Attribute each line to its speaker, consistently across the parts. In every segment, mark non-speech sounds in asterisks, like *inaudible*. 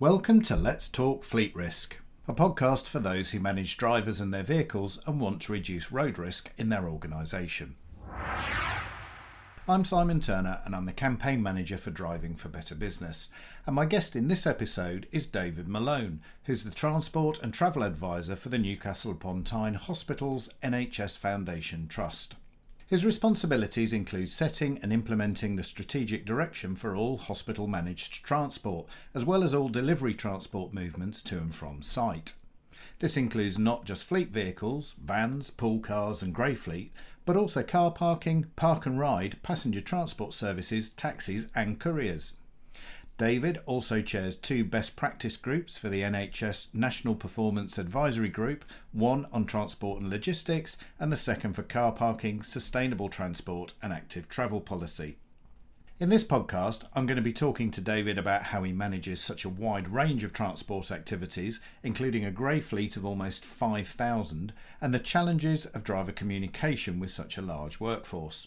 Speaker 1: Welcome to Let's Talk Fleet Risk, a podcast for those who manage drivers and their vehicles and want to reduce road risk in their organisation. I'm Simon Turner and I'm the campaign manager for Driving for Better Business. And my guest in this episode is David Malone, who's the Transport and Travel Advisor for the Newcastle upon Tyne Hospitals NHS Foundation Trust. His responsibilities include setting and implementing the strategic direction for all hospital managed transport, as well as all delivery transport movements to and from site. This includes not just fleet vehicles, vans, pool cars, and grey fleet, but also car parking, park and ride, passenger transport services, taxis, and couriers. David also chairs two best practice groups for the NHS National Performance Advisory Group, one on transport and logistics, and the second for car parking, sustainable transport, and active travel policy. In this podcast, I'm going to be talking to David about how he manages such a wide range of transport activities, including a grey fleet of almost 5,000, and the challenges of driver communication with such a large workforce.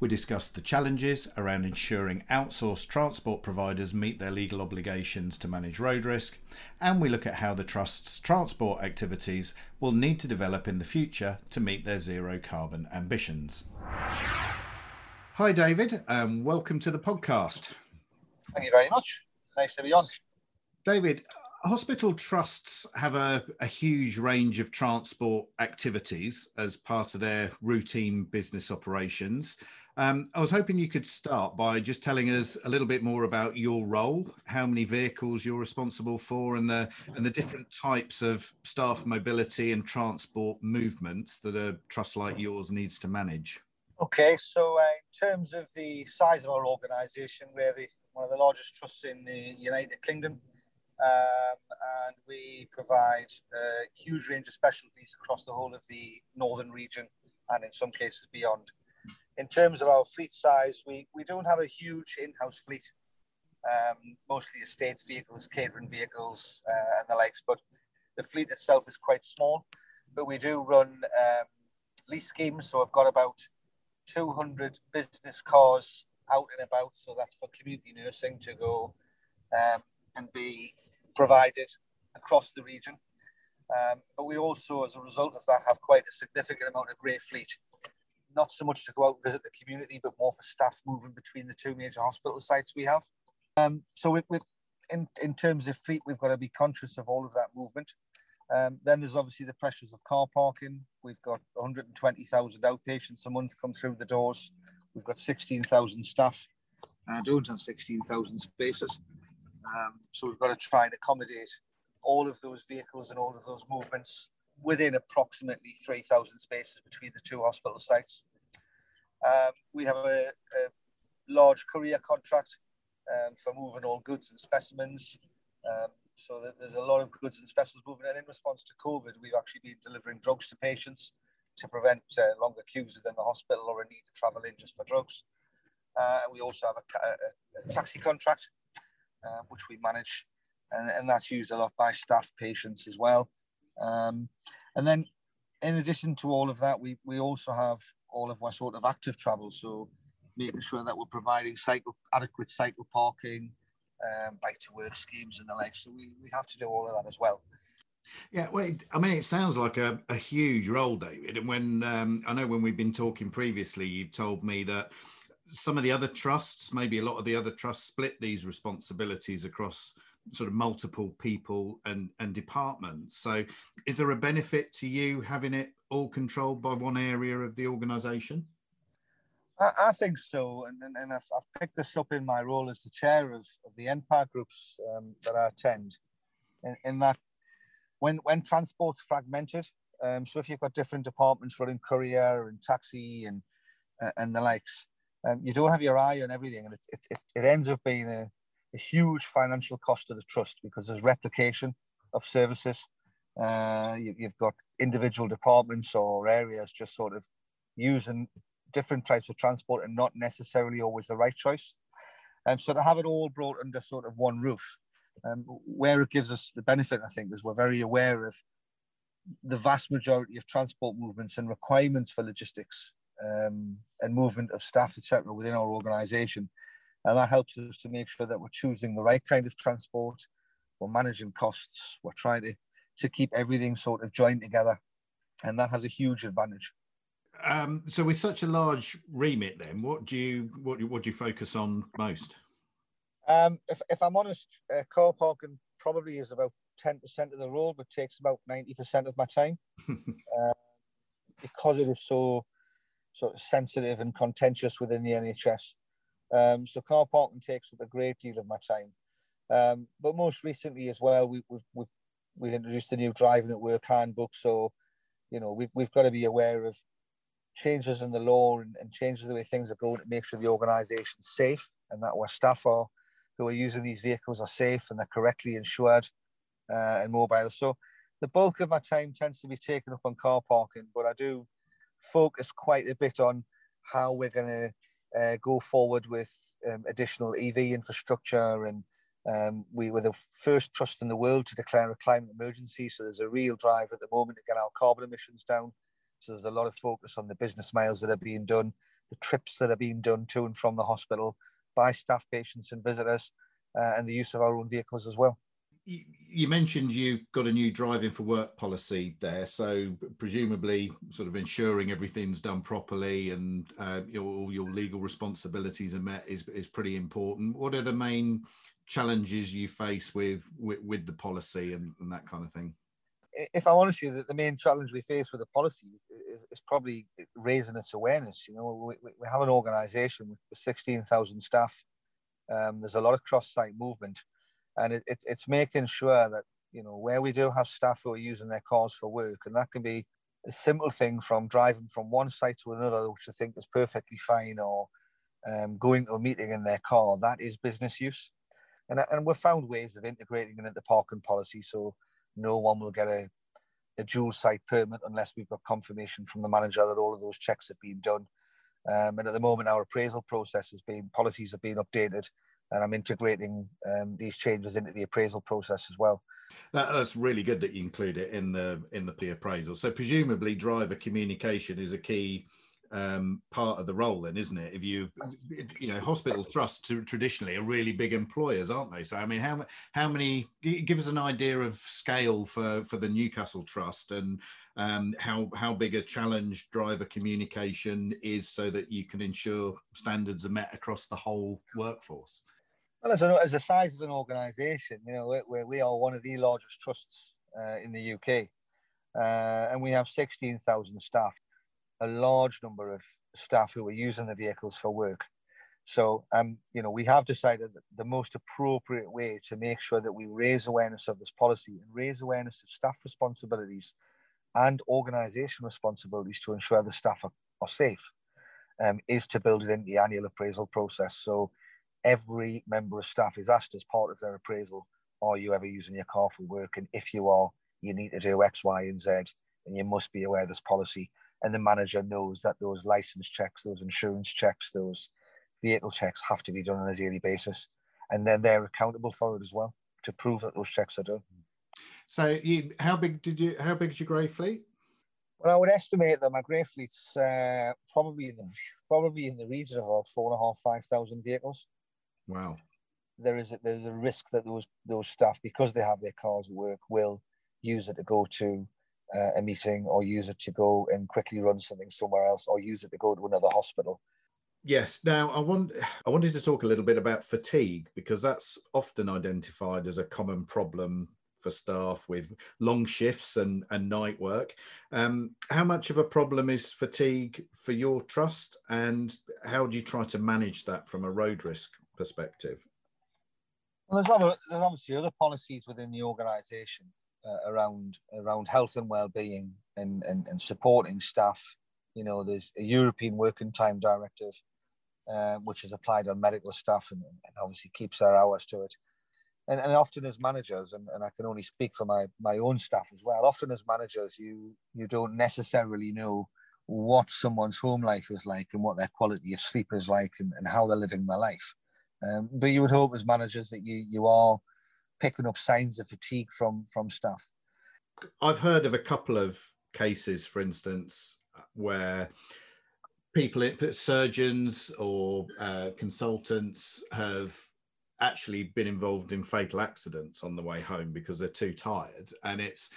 Speaker 1: We discuss the challenges around ensuring outsourced transport providers meet their legal obligations to manage road risk, and we look at how the Trust's transport activities will need to develop in the future to meet their zero carbon ambitions. Hi, David. Um, welcome to the podcast.
Speaker 2: Thank you very much. Nice to be on.
Speaker 1: David, hospital trusts have a, a, huge range of transport activities as part of their routine business operations. Um, I was hoping you could start by just telling us a little bit more about your role, how many vehicles you're responsible for, and the and the different types of staff mobility and transport movements that a trust like yours needs to manage.
Speaker 2: Okay, so uh, in terms of the size of our organisation, we're the, one of the largest trusts in the United Kingdom, um, and we provide a huge range of specialties across the whole of the northern region and in some cases beyond. In terms of our fleet size, we, we don't have a huge in-house fleet, um, mostly estates vehicles, catering vehicles, uh, and the likes, but the fleet itself is quite small. But we do run um, lease schemes, so I've got about 200 business cars out and about. So that's for community nursing to go um, and be provided across the region. Um, but we also, as a result of that, have quite a significant amount of grey fleet. Not so much to go out and visit the community, but more for staff moving between the two major hospital sites we have. Um, so, we, we, in, in terms of fleet, we've got to be conscious of all of that movement. Um, then there's obviously the pressures of car parking. We've got 120,000 outpatients a month come through the doors. We've got 16,000 staff. I don't have 16,000 spaces. Um, so we've got to try and accommodate all of those vehicles and all of those movements within approximately 3,000 spaces between the two hospital sites. Um, we have a, a, large courier contract um, for moving all goods and specimens. Um, so there's a lot of goods and specials moving. And in response to COVID, we've actually been delivering drugs to patients to prevent uh, longer queues within the hospital or a need to travel in just for drugs. Uh, we also have a, a, a taxi contract, uh, which we manage, and, and, that's used a lot by staff, patients as well. Um, and then, in addition to all of that, we, we also have all of our sort of active travel. So, making sure that we're providing cycle adequate cycle parking, um, bike to work schemes and the like. So we, we have to do all of that as well.
Speaker 1: Yeah, well, I mean, it sounds like a, a huge role, David. And when um, I know when we've been talking previously, you told me that some of the other trusts, maybe a lot of the other trusts, split these responsibilities across sort of multiple people and, and departments. So, is there a benefit to you having it all controlled by one area of the organisation?
Speaker 2: I, I think so, and, and, and I've, I've, picked this up in my role as the chair of, of the NPAR groups um, that I attend. In, in, that, when when transport's fragmented, um, so if you've got different departments running courier and taxi and uh, and the likes, um, you don't have your eye on everything, and it it, it ends up being a, a huge financial cost to the trust because there's replication of services. Uh, you, have got individual departments or areas just sort of using different types of transport and not necessarily always the right choice. Um, so to have it all brought under sort of one roof, um, where it gives us the benefit, I think, is we're very aware of the vast majority of transport movements and requirements for logistics um, and movement of staff, etc., within our organisation, and that helps us to make sure that we're choosing the right kind of transport we're managing costs, we're trying to to keep everything sort of joined together, and that has a huge advantage.
Speaker 1: Um, so, with such a large remit, then what do you what what do you focus on most?
Speaker 2: Um, if, if I'm honest, uh, car parking probably is about ten percent of the role, but takes about ninety percent of my time *laughs* uh, because it is so sort of sensitive and contentious within the NHS. Um, so car parking takes up a great deal of my time. Um, but most recently as well, we, we've, we've, we've introduced a new driving at work handbook. So, you know, we, we've got to be aware of changes in the law and, and changes the way things are going to make sure the organisation's safe and that our staff are who are using these vehicles are safe and they're correctly insured uh, and mobile. So the bulk of my time tends to be taken up on car parking, but I do focus quite a bit on how we're going to uh, go forward with um, additional EV infrastructure. And um, we were the first trust in the world to declare a climate emergency. So there's a real drive at the moment to get our carbon emissions down. So there's a lot of focus on the business miles that are being done, the trips that are being done to and from the hospital by staff, patients, and visitors, uh, and the use of our own vehicles as well
Speaker 1: you mentioned you've got a new driving for work policy there, so presumably sort of ensuring everything's done properly and uh, your, all your legal responsibilities are met is, is pretty important. What are the main challenges you face with with, with the policy and, and, that kind of thing?
Speaker 2: If I'm honest with you, the main challenge we face with the policy is, is, is probably raising its awareness. You know, we, we have an organisation with 16,000 staff. Um, there's a lot of cross-site movement and it, it's it's making sure that you know where we do have staff who are using their cars for work, and that can be a simple thing from driving from one site to another, which I think is perfectly fine, or um, going to a meeting in their car. That is business use, and and we've found ways of integrating it into the parking policy, so no one will get a a dual site permit unless we've got confirmation from the manager that all of those checks have been done. Um, and at the moment, our appraisal process has been policies have been updated and I'm integrating um, these changes into the appraisal process as well.
Speaker 1: That, that's really good that you include it in the in the appraisal. So presumably, driver communication is a key um, part of the role, then, isn't it? If you you know, hospital trusts traditionally are really big employers, aren't they? So I mean, how how many? Give us an idea of scale for for the Newcastle Trust and um, how how big a challenge driver communication is, so that you can ensure standards are met across the whole workforce.
Speaker 2: Well, as, a, as the size of an organisation, you know, we, we are one of the largest trusts uh, in the UK, uh, and we have 16,000 staff, a large number of staff who are using the vehicles for work. So, um, you know, we have decided that the most appropriate way to make sure that we raise awareness of this policy and raise awareness of staff responsibilities and organisation responsibilities to ensure the staff are, are safe um, is to build it into the annual appraisal process. So, every member of staff is asked as part of their appraisal, are you ever using your car for work? And if you are, you need to do X, Y, and Z, and you must be aware of this policy. And the manager knows that those license checks, those insurance checks, those vehicle checks have to be done on a daily basis. And then they're accountable for it as well to prove that those checks are done.
Speaker 1: So, you, how big did you? How big is your grey fleet?
Speaker 2: Well, I would estimate that my grey fleet's uh, probably in the probably in the region of about four and a half, five thousand vehicles.
Speaker 1: Wow.
Speaker 2: There is a, there's a risk that those those staff, because they have their cars at work, will use it to go to uh, a meeting or use it to go and quickly run something somewhere else or use it to go to another hospital.
Speaker 1: Yes. Now, I want I wanted to talk a little bit about fatigue because that's often identified as a common problem for staff with long shifts and, and night work. Um, how much of a problem is fatigue for your trust, and how do you try to manage that from a road risk perspective?
Speaker 2: Well, there's, other, there's obviously other policies within the organisation uh, around around health and well-being and, and, and supporting staff. You know, there's a European Working Time Directive, uh, which is applied on medical staff and, and obviously keeps their hours to it. And, and often as managers, and, and I can only speak for my, my own staff as well, often as managers, you you don't necessarily know what someone's home life is like and what their quality of sleep is like and, and how they're living their life. Um, but you would hope as managers that you you are picking up signs of fatigue from from staff.
Speaker 1: I've heard of a couple of cases, for instance, where people, surgeons or uh, consultants, have actually been involved in fatal accidents on the way home because they're too tired. And it's,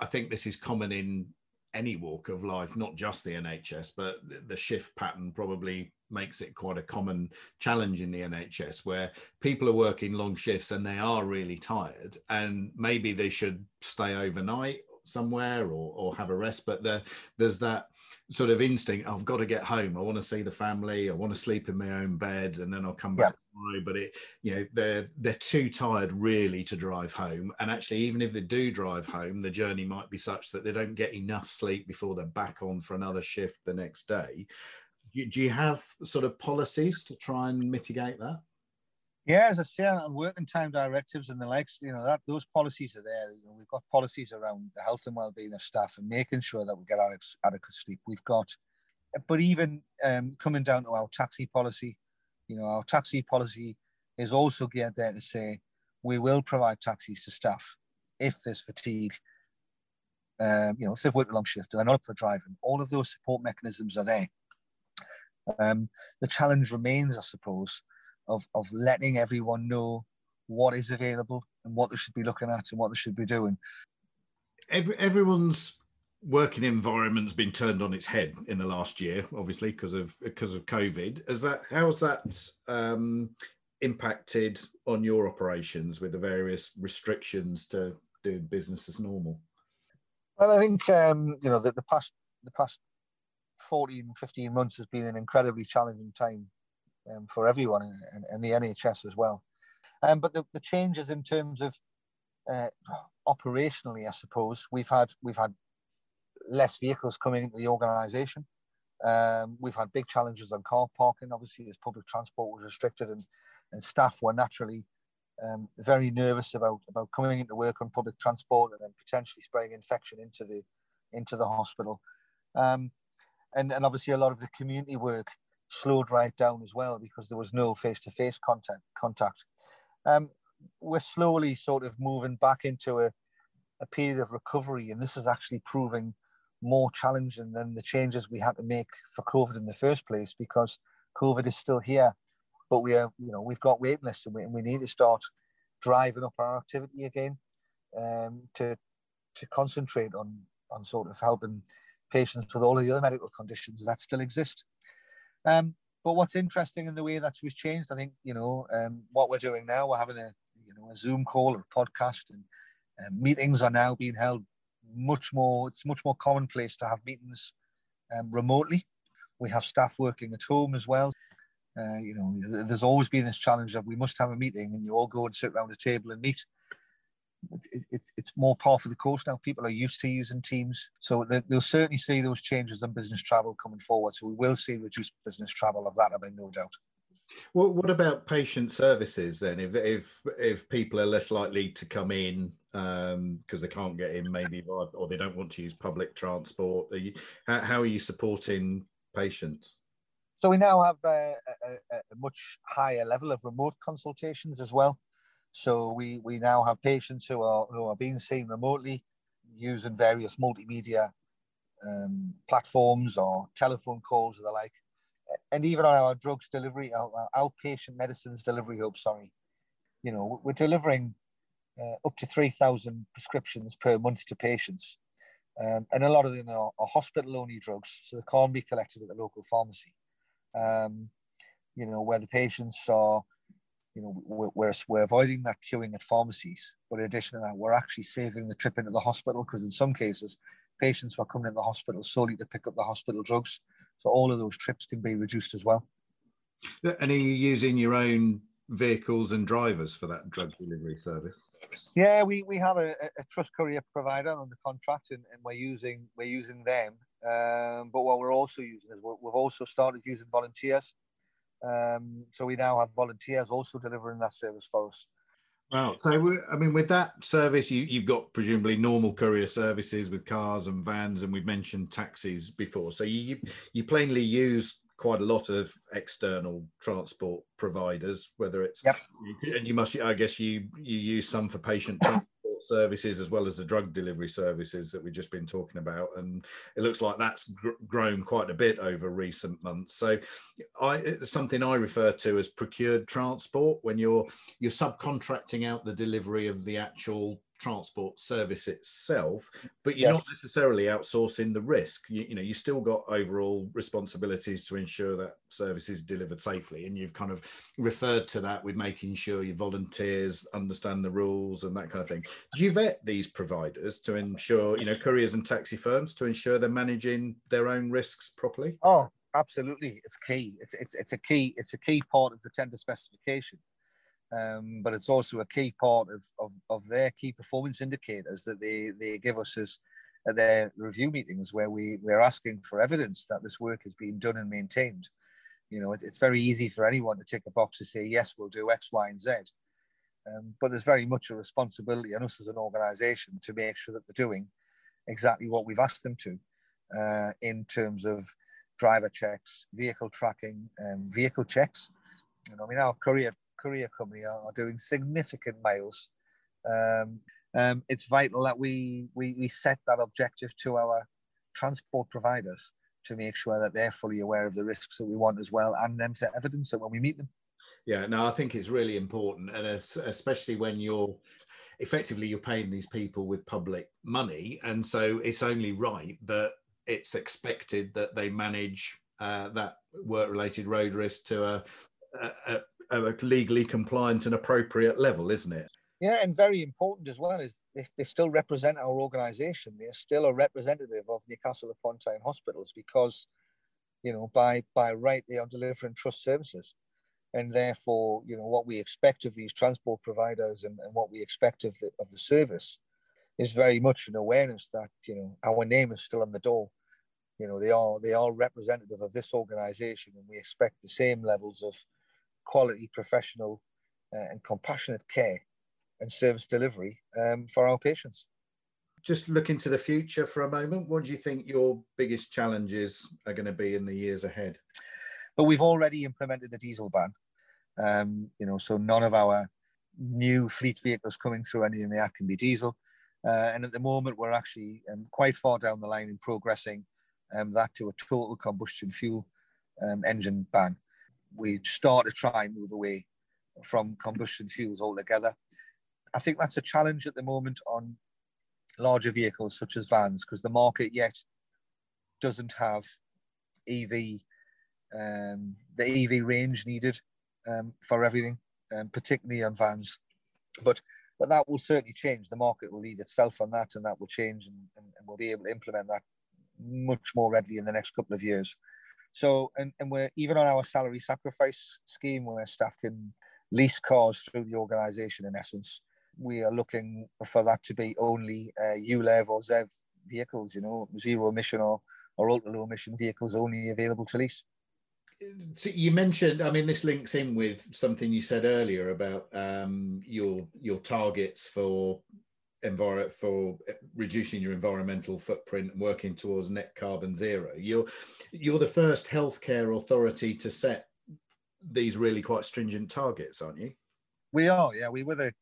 Speaker 1: I think this is common in any walk of life, not just the NHS, but the shift pattern probably makes it quite a common challenge in the NHS where people are working long shifts and they are really tired and maybe they should stay overnight somewhere or, or have a rest but there, there's that sort of instinct i've got to get home. I want to see the family. I want to sleep in my own bed and then i'll come back yeah. tomorrow. But it you know they're they're too tired really to drive home. And actually even if they do drive home the journey might be such that they don't get enough sleep before they're back on for another shift the next day do you have sort of policies to try and mitigate that
Speaker 2: yeah, as I say, on working time directives and the likes, you know, that those policies are there. You know, we've got policies around the health and well-being of staff and making sure that we get adequate sleep. We've got, but even um, coming down to our taxi policy, you know, our taxi policy is also geared there to say we will provide taxis to staff if there's fatigue. Um, you know, if they've worked a long shift, and they're not up for driving. All of those support mechanisms are there. Um, the challenge remains, I suppose, of, of letting everyone know what is available and what they should be looking at and what they should be doing.
Speaker 1: Every, everyone's working environment's been turned on its head in the last year, obviously because of because of COVID. Has that how's that um, impacted on your operations with the various restrictions to doing business as normal?
Speaker 2: Well, I think um, you know the, the past the past 14, 15 months has been an incredibly challenging time um, for everyone and, and, the NHS as well. Um, but the, the changes in terms of uh, operationally, I suppose we've had we've had less vehicles coming into the organisation. Um, we've had big challenges on car parking, obviously, as public transport was restricted, and, and staff were naturally um, very nervous about about coming into work on public transport and then potentially spraying infection into the into the hospital. Um, and, and obviously, a lot of the community work slowed right down as well because there was no face-to-face contact. Contact. Um, we're slowly sort of moving back into a, a period of recovery, and this is actually proving more challenging than the changes we had to make for COVID in the first place because COVID is still here, but we are, you know, we've got wait lists and we, and we need to start driving up our activity again um, to to concentrate on on sort of helping patients with all of the other medical conditions that still exist. Um, but what's interesting in the way that we've changed, I think, you know, um, what we're doing now, we're having a, you know, a Zoom call or a podcast and um, meetings are now being held much more, it's much more commonplace to have meetings um, remotely. We have staff working at home as well. Uh, you know, there's always been this challenge of we must have a meeting and you all go and sit around a table and meet it, it, it's more par for the course now. People are used to using Teams, so they, will certainly see those changes in business travel coming forward. So we will see reduced business travel of that, I mean, no doubt.
Speaker 1: Well, what about patient services then? If if if people are less likely to come in because um, they can't get in, maybe or they don't want to use public transport, are you, how, how are you supporting patients?
Speaker 2: So we now have a, a, a, much higher level of remote consultations as well. So we, we now have patients who are, who are being seen remotely using various multimedia um, platforms or telephone calls or the like. And even on our drugs delivery, our, our outpatient medicines delivery hub, sorry, you know, we're delivering uh, up to 3,000 prescriptions per month to patients. Um, and a lot of them are, are hospital-only drugs, so they can't be collected at the local pharmacy. Um, you know, where the patients are you know, we're, we're avoiding that queuing at pharmacies. But in addition to that, we're actually saving the trip into the hospital because in some cases, patients were coming in the hospital solely to pick up the hospital drugs. So all of those trips can be reduced as well.
Speaker 1: And are you using your own vehicles and drivers for that drug delivery service?
Speaker 2: Yeah, we, we have a, a trust courier provider on the contract, and, and we're using we're using them. Um, but what we're also using is we have also started using volunteers. Um, so we now have volunteers also delivering that service for us.
Speaker 1: Wow. So, I mean, with that service, you, you've got presumably normal courier services with cars and vans, and we've mentioned taxis before. So, you, you plainly use quite a lot of external transport providers, whether it's,
Speaker 2: yep.
Speaker 1: and you must, I guess, you, you use some for patient transport transport services as well as the drug delivery services that we've just been talking about, and it looks like that's gr- grown quite a bit over recent months. So, I, it's something I refer to as procured transport when you're you're subcontracting out the delivery of the actual transport service itself, but you're yes. not necessarily outsourcing the risk. You, you, know, you still got overall responsibilities to ensure that service is delivered safely, and you've kind of referred to that with making sure your volunteers understand the rules and that kind of thing. Do you vet these providers to ensure, you know, couriers and taxi firms to ensure they're managing their own risks properly?
Speaker 2: Oh, absolutely, it's key. It's it's it's a key. It's a key part of the tender specification um, but it's also a key part of, of, of, their key performance indicators that they, they give us as at their review meetings where we, we're asking for evidence that this work is being done and maintained. You know, it's, it's very easy for anyone to tick a box to say, yes, we'll do X, Y, and Z. Um, but there's very much a responsibility on us as an organization to make sure that they're doing exactly what we've asked them to uh, in terms of driver checks, vehicle tracking, um, vehicle checks. You know, I mean, our courier courier company are, are doing significant miles. Um, um, it's vital that we, we, we set that objective to our transport providers to make sure that they're fully aware of the risks that we want as well and them to evidence it when we meet them.
Speaker 1: Yeah, no, I think it's really important, and as, especially when you're effectively you're paying these people with public money, and so it's only right that it's expected that they manage uh, that work-related road risk to a, a, a legally compliant and appropriate level, isn't it?
Speaker 2: Yeah, and very important as well is they, they still represent our organisation. They're still a representative of Newcastle upon Tyne hospitals because, you know, by by right they are delivering trust services, and therefore, you know, what we expect of these transport providers and, and what we expect of the of the service is very much an awareness that you know our name is still on the door. You know, they are they are representative of this organisation, and we expect the same levels of quality, professional, uh, and compassionate care and service delivery um, for our patients.
Speaker 1: Just looking to the future for a moment, what do you think your biggest challenges are going to be in the years ahead?
Speaker 2: But we've already implemented a diesel ban. Um, you know, so none of our new fleet vehicles coming through any of that can be diesel. Uh, and at the moment, we're actually um, quite far down the line in progressing um, that to a total combustion fuel um, engine ban we start to try and move away from combustion fuels altogether. I think that's a challenge at the moment on larger vehicles such as vans because the market yet doesn't have EV, um, the EV range needed um, for everything, um, particularly on vans. But but that will certainly change. The market will lead itself on that, and that will change, and, and, and we'll be able to implement that much more readily in the next couple of years. So, and, and we're even on our salary sacrifice scheme where staff can lease cars through the organisation in essence. We are looking for that to be only uh, ULEV or ZEV vehicles, you know, zero emission or, or ultra low emission vehicles only available to lease.
Speaker 1: So you mentioned, I mean, this links in with something you said earlier about um, your your targets for envir- for reducing your environmental footprint and working towards net carbon zero. You're you're the first healthcare authority to set these really quite stringent targets, aren't you?
Speaker 2: We are, yeah. We were the,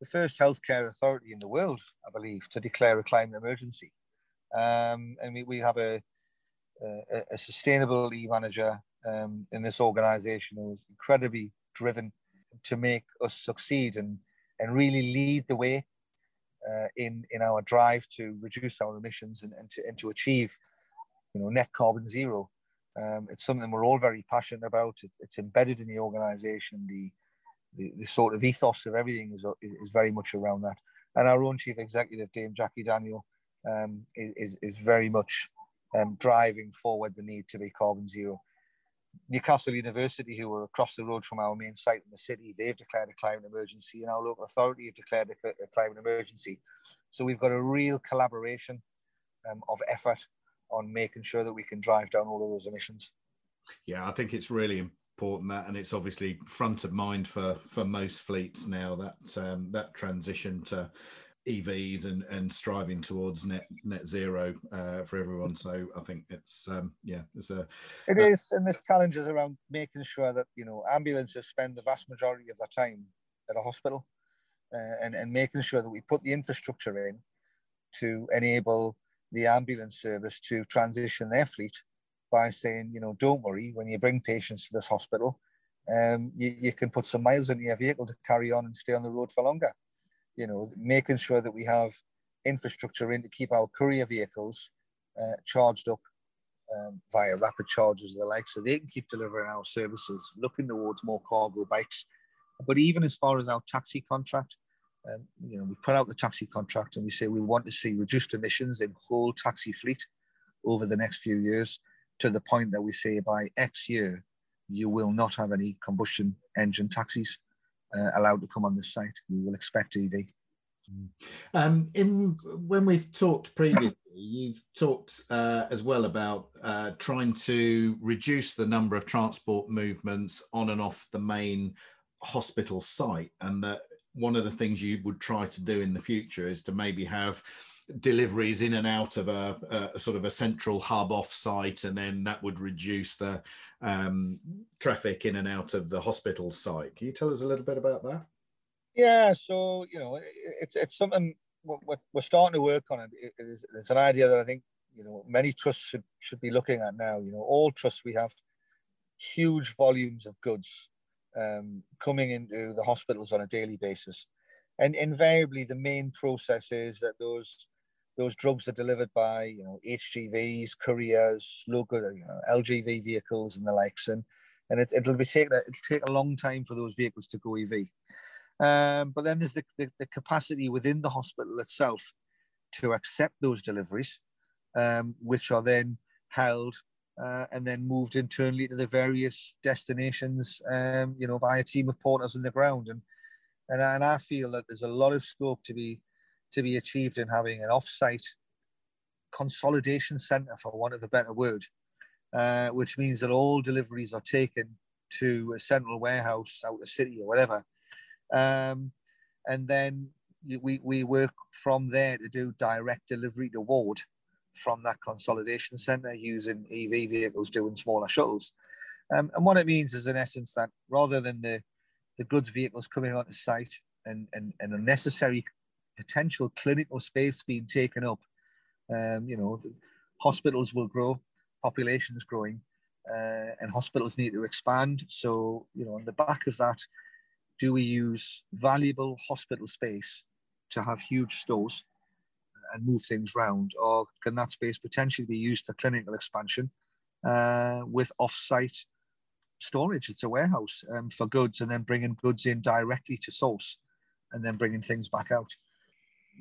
Speaker 2: the first healthcare authority in the world, I believe, to declare a climate emergency. Um, and we, we have a, a, a sustainability manager um, in this organization who is incredibly driven to make us succeed and, and really lead the way uh, in in our drive to reduce our emissions and, and to and to achieve you know net carbon zero. Um, it's something we're all very passionate about. It's, it's embedded in the organisation. The, the, the sort of ethos of everything is is very much around that. And our own chief executive, Dame Jackie Daniel, um, is is very much um, driving forward the need to be carbon zero. Newcastle University, who are across the road from our main site in the city, they've declared a climate emergency, and our local authority have declared a, a climate emergency. So we've got a real collaboration um, of effort on making sure that we can drive down all of those emissions.
Speaker 1: Yeah, I think it's really important that, and it's obviously front of mind for for most fleets now that um, that transition to EVs and, and striving towards net net zero uh, for everyone. So I think it's um, yeah, it's a
Speaker 2: it uh, is, and there's challenges around making sure that you know ambulances spend the vast majority of their time at a hospital, uh, and, and making sure that we put the infrastructure in to enable the ambulance service to transition their fleet by saying, you know, don't worry, when you bring patients to this hospital, um, you, you can put some miles in your vehicle to carry on and stay on the road for longer. You know, making sure that we have infrastructure in to keep our courier vehicles uh, charged up um, via rapid charges and the like, so they can keep delivering our services, looking towards more cargo bikes. But even as far as our taxi contract, um, you know, we put out the taxi contract and we say we want to see reduced emissions in whole taxi fleet over the next few years to the point that we say by X year, you will not have any combustion engine taxis uh, allowed to come on this site. We will expect EV.
Speaker 1: Um, in when we've talked previously, you've talked uh, as well about uh, trying to reduce the number of transport movements on and off the main hospital site, and that one of the things you would try to do in the future is to maybe have deliveries in and out of a, a, sort of a central hub off site and then that would reduce the um, traffic in and out of the hospital site. Can you tell us a little bit about that?
Speaker 2: Yeah so you know it's it's something we're, we're starting to work on it. it is, it's an idea that i think you know many trusts should should be looking at now. You know all trusts we have huge volumes of goods um, coming into the hospitals on a daily basis. And invariably the main process is that those those drugs are delivered by you know HGVs, couriers, local you know, LGV vehicles and the likes, and and it, it'll be taking it'll take a long time for those vehicles to go EV. Um, but then there's the, the, the, capacity within the hospital itself to accept those deliveries, um, which are then held uh, and then moved internally to the various destinations, um, you know, by a team of porters on the ground. And, and, and I feel that there's a lot of scope to be to be achieved in having an off-site consolidation center, for want of a better word, uh, which means that all deliveries are taken to a central warehouse out of city or whatever. Um, and then we, we work from there to do direct delivery to ward from that consolidation center using EV vehicles doing smaller shuttles. Um, and what it means is, in essence, that rather than the, the goods vehicles coming onto site and, and, and unnecessary potential clinical space being taken up. Um, you know, hospitals will grow, populations growing, uh, and hospitals need to expand. So, you know, on the back of that, do we use valuable hospital space to have huge stores and move things around, or can that space potentially be used for clinical expansion uh, with off-site storage? It's a warehouse um, for goods, and then bringing goods in directly to source, and then bringing things back out.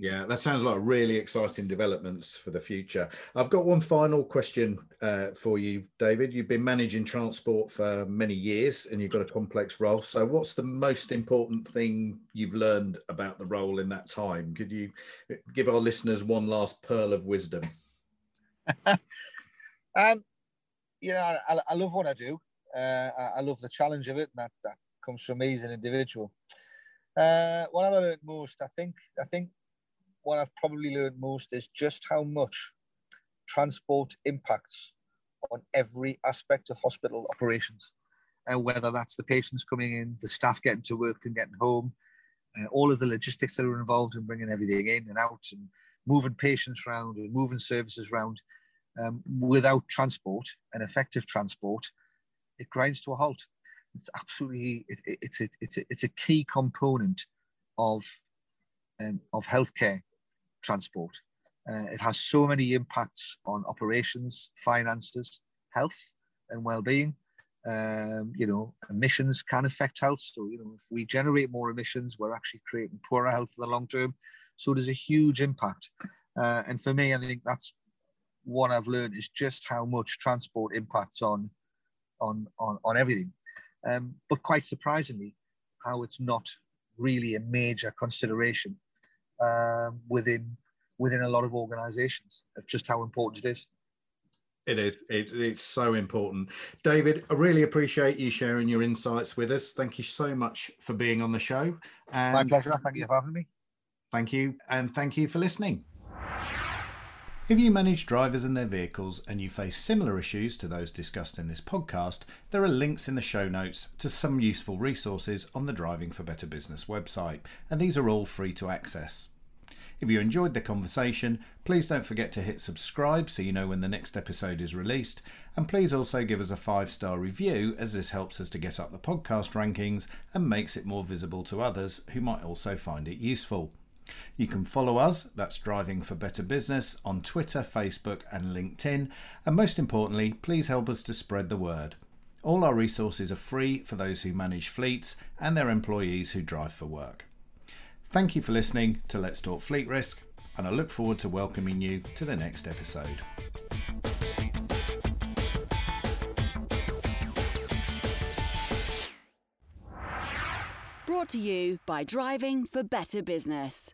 Speaker 1: Yeah, that sounds like really exciting developments for the future. I've got one final question uh, for you, David. You've been managing transport for many years and you've got a complex role. So, what's the most important thing you've learned about the role in that time? Could you give our listeners one last pearl of wisdom? *laughs*
Speaker 2: um, you know, I, I, love what I do. Uh, I, I, love the challenge of it, and that, that comes from me as an individual. Uh, what have I learned most? I think I think what I've probably learned most is just how much transport impacts on every aspect of hospital operations. And whether that's the patients coming in, the staff getting to work and getting home, uh, all of the logistics that are involved in bringing everything in and out and moving patients around and moving services around. Um, without transport and effective transport, it grinds to a halt. It's absolutely it, it, it's a, it's a, it's a key component of um, of healthcare transport. Uh, it has so many impacts on operations, finances, health, and well-being. Um, you know, emissions can affect health. So, you know, if we generate more emissions, we're actually creating poorer health in the long term. So there's a huge impact. Uh, and for me, I think that's what I've learned is just how much transport impacts on on on, on everything. Um, but quite surprisingly, how it's not really a major consideration um, within within a lot of organisations of just how important it is.
Speaker 1: It is. It, it's so important. David, I really appreciate you sharing your insights with us. Thank you so much for being on the show.
Speaker 2: And My pleasure. Thank you for having me.
Speaker 1: Thank you. And thank you for listening. If you manage drivers and their vehicles and you face similar issues to those discussed in this podcast, there are links in the show notes to some useful resources on the Driving for Better Business website, and these are all free to access. If you enjoyed the conversation, please don't forget to hit subscribe so you know when the next episode is released, and please also give us a five star review as this helps us to get up the podcast rankings and makes it more visible to others who might also find it useful. You can follow us, that's Driving for Better Business, on Twitter, Facebook, and LinkedIn. And most importantly, please help us to spread the word. All our resources are free for those who manage fleets and their employees who drive for work. Thank you for listening to Let's Talk Fleet Risk, and I look forward to welcoming you to the next episode.
Speaker 3: Brought to you by Driving for Better Business.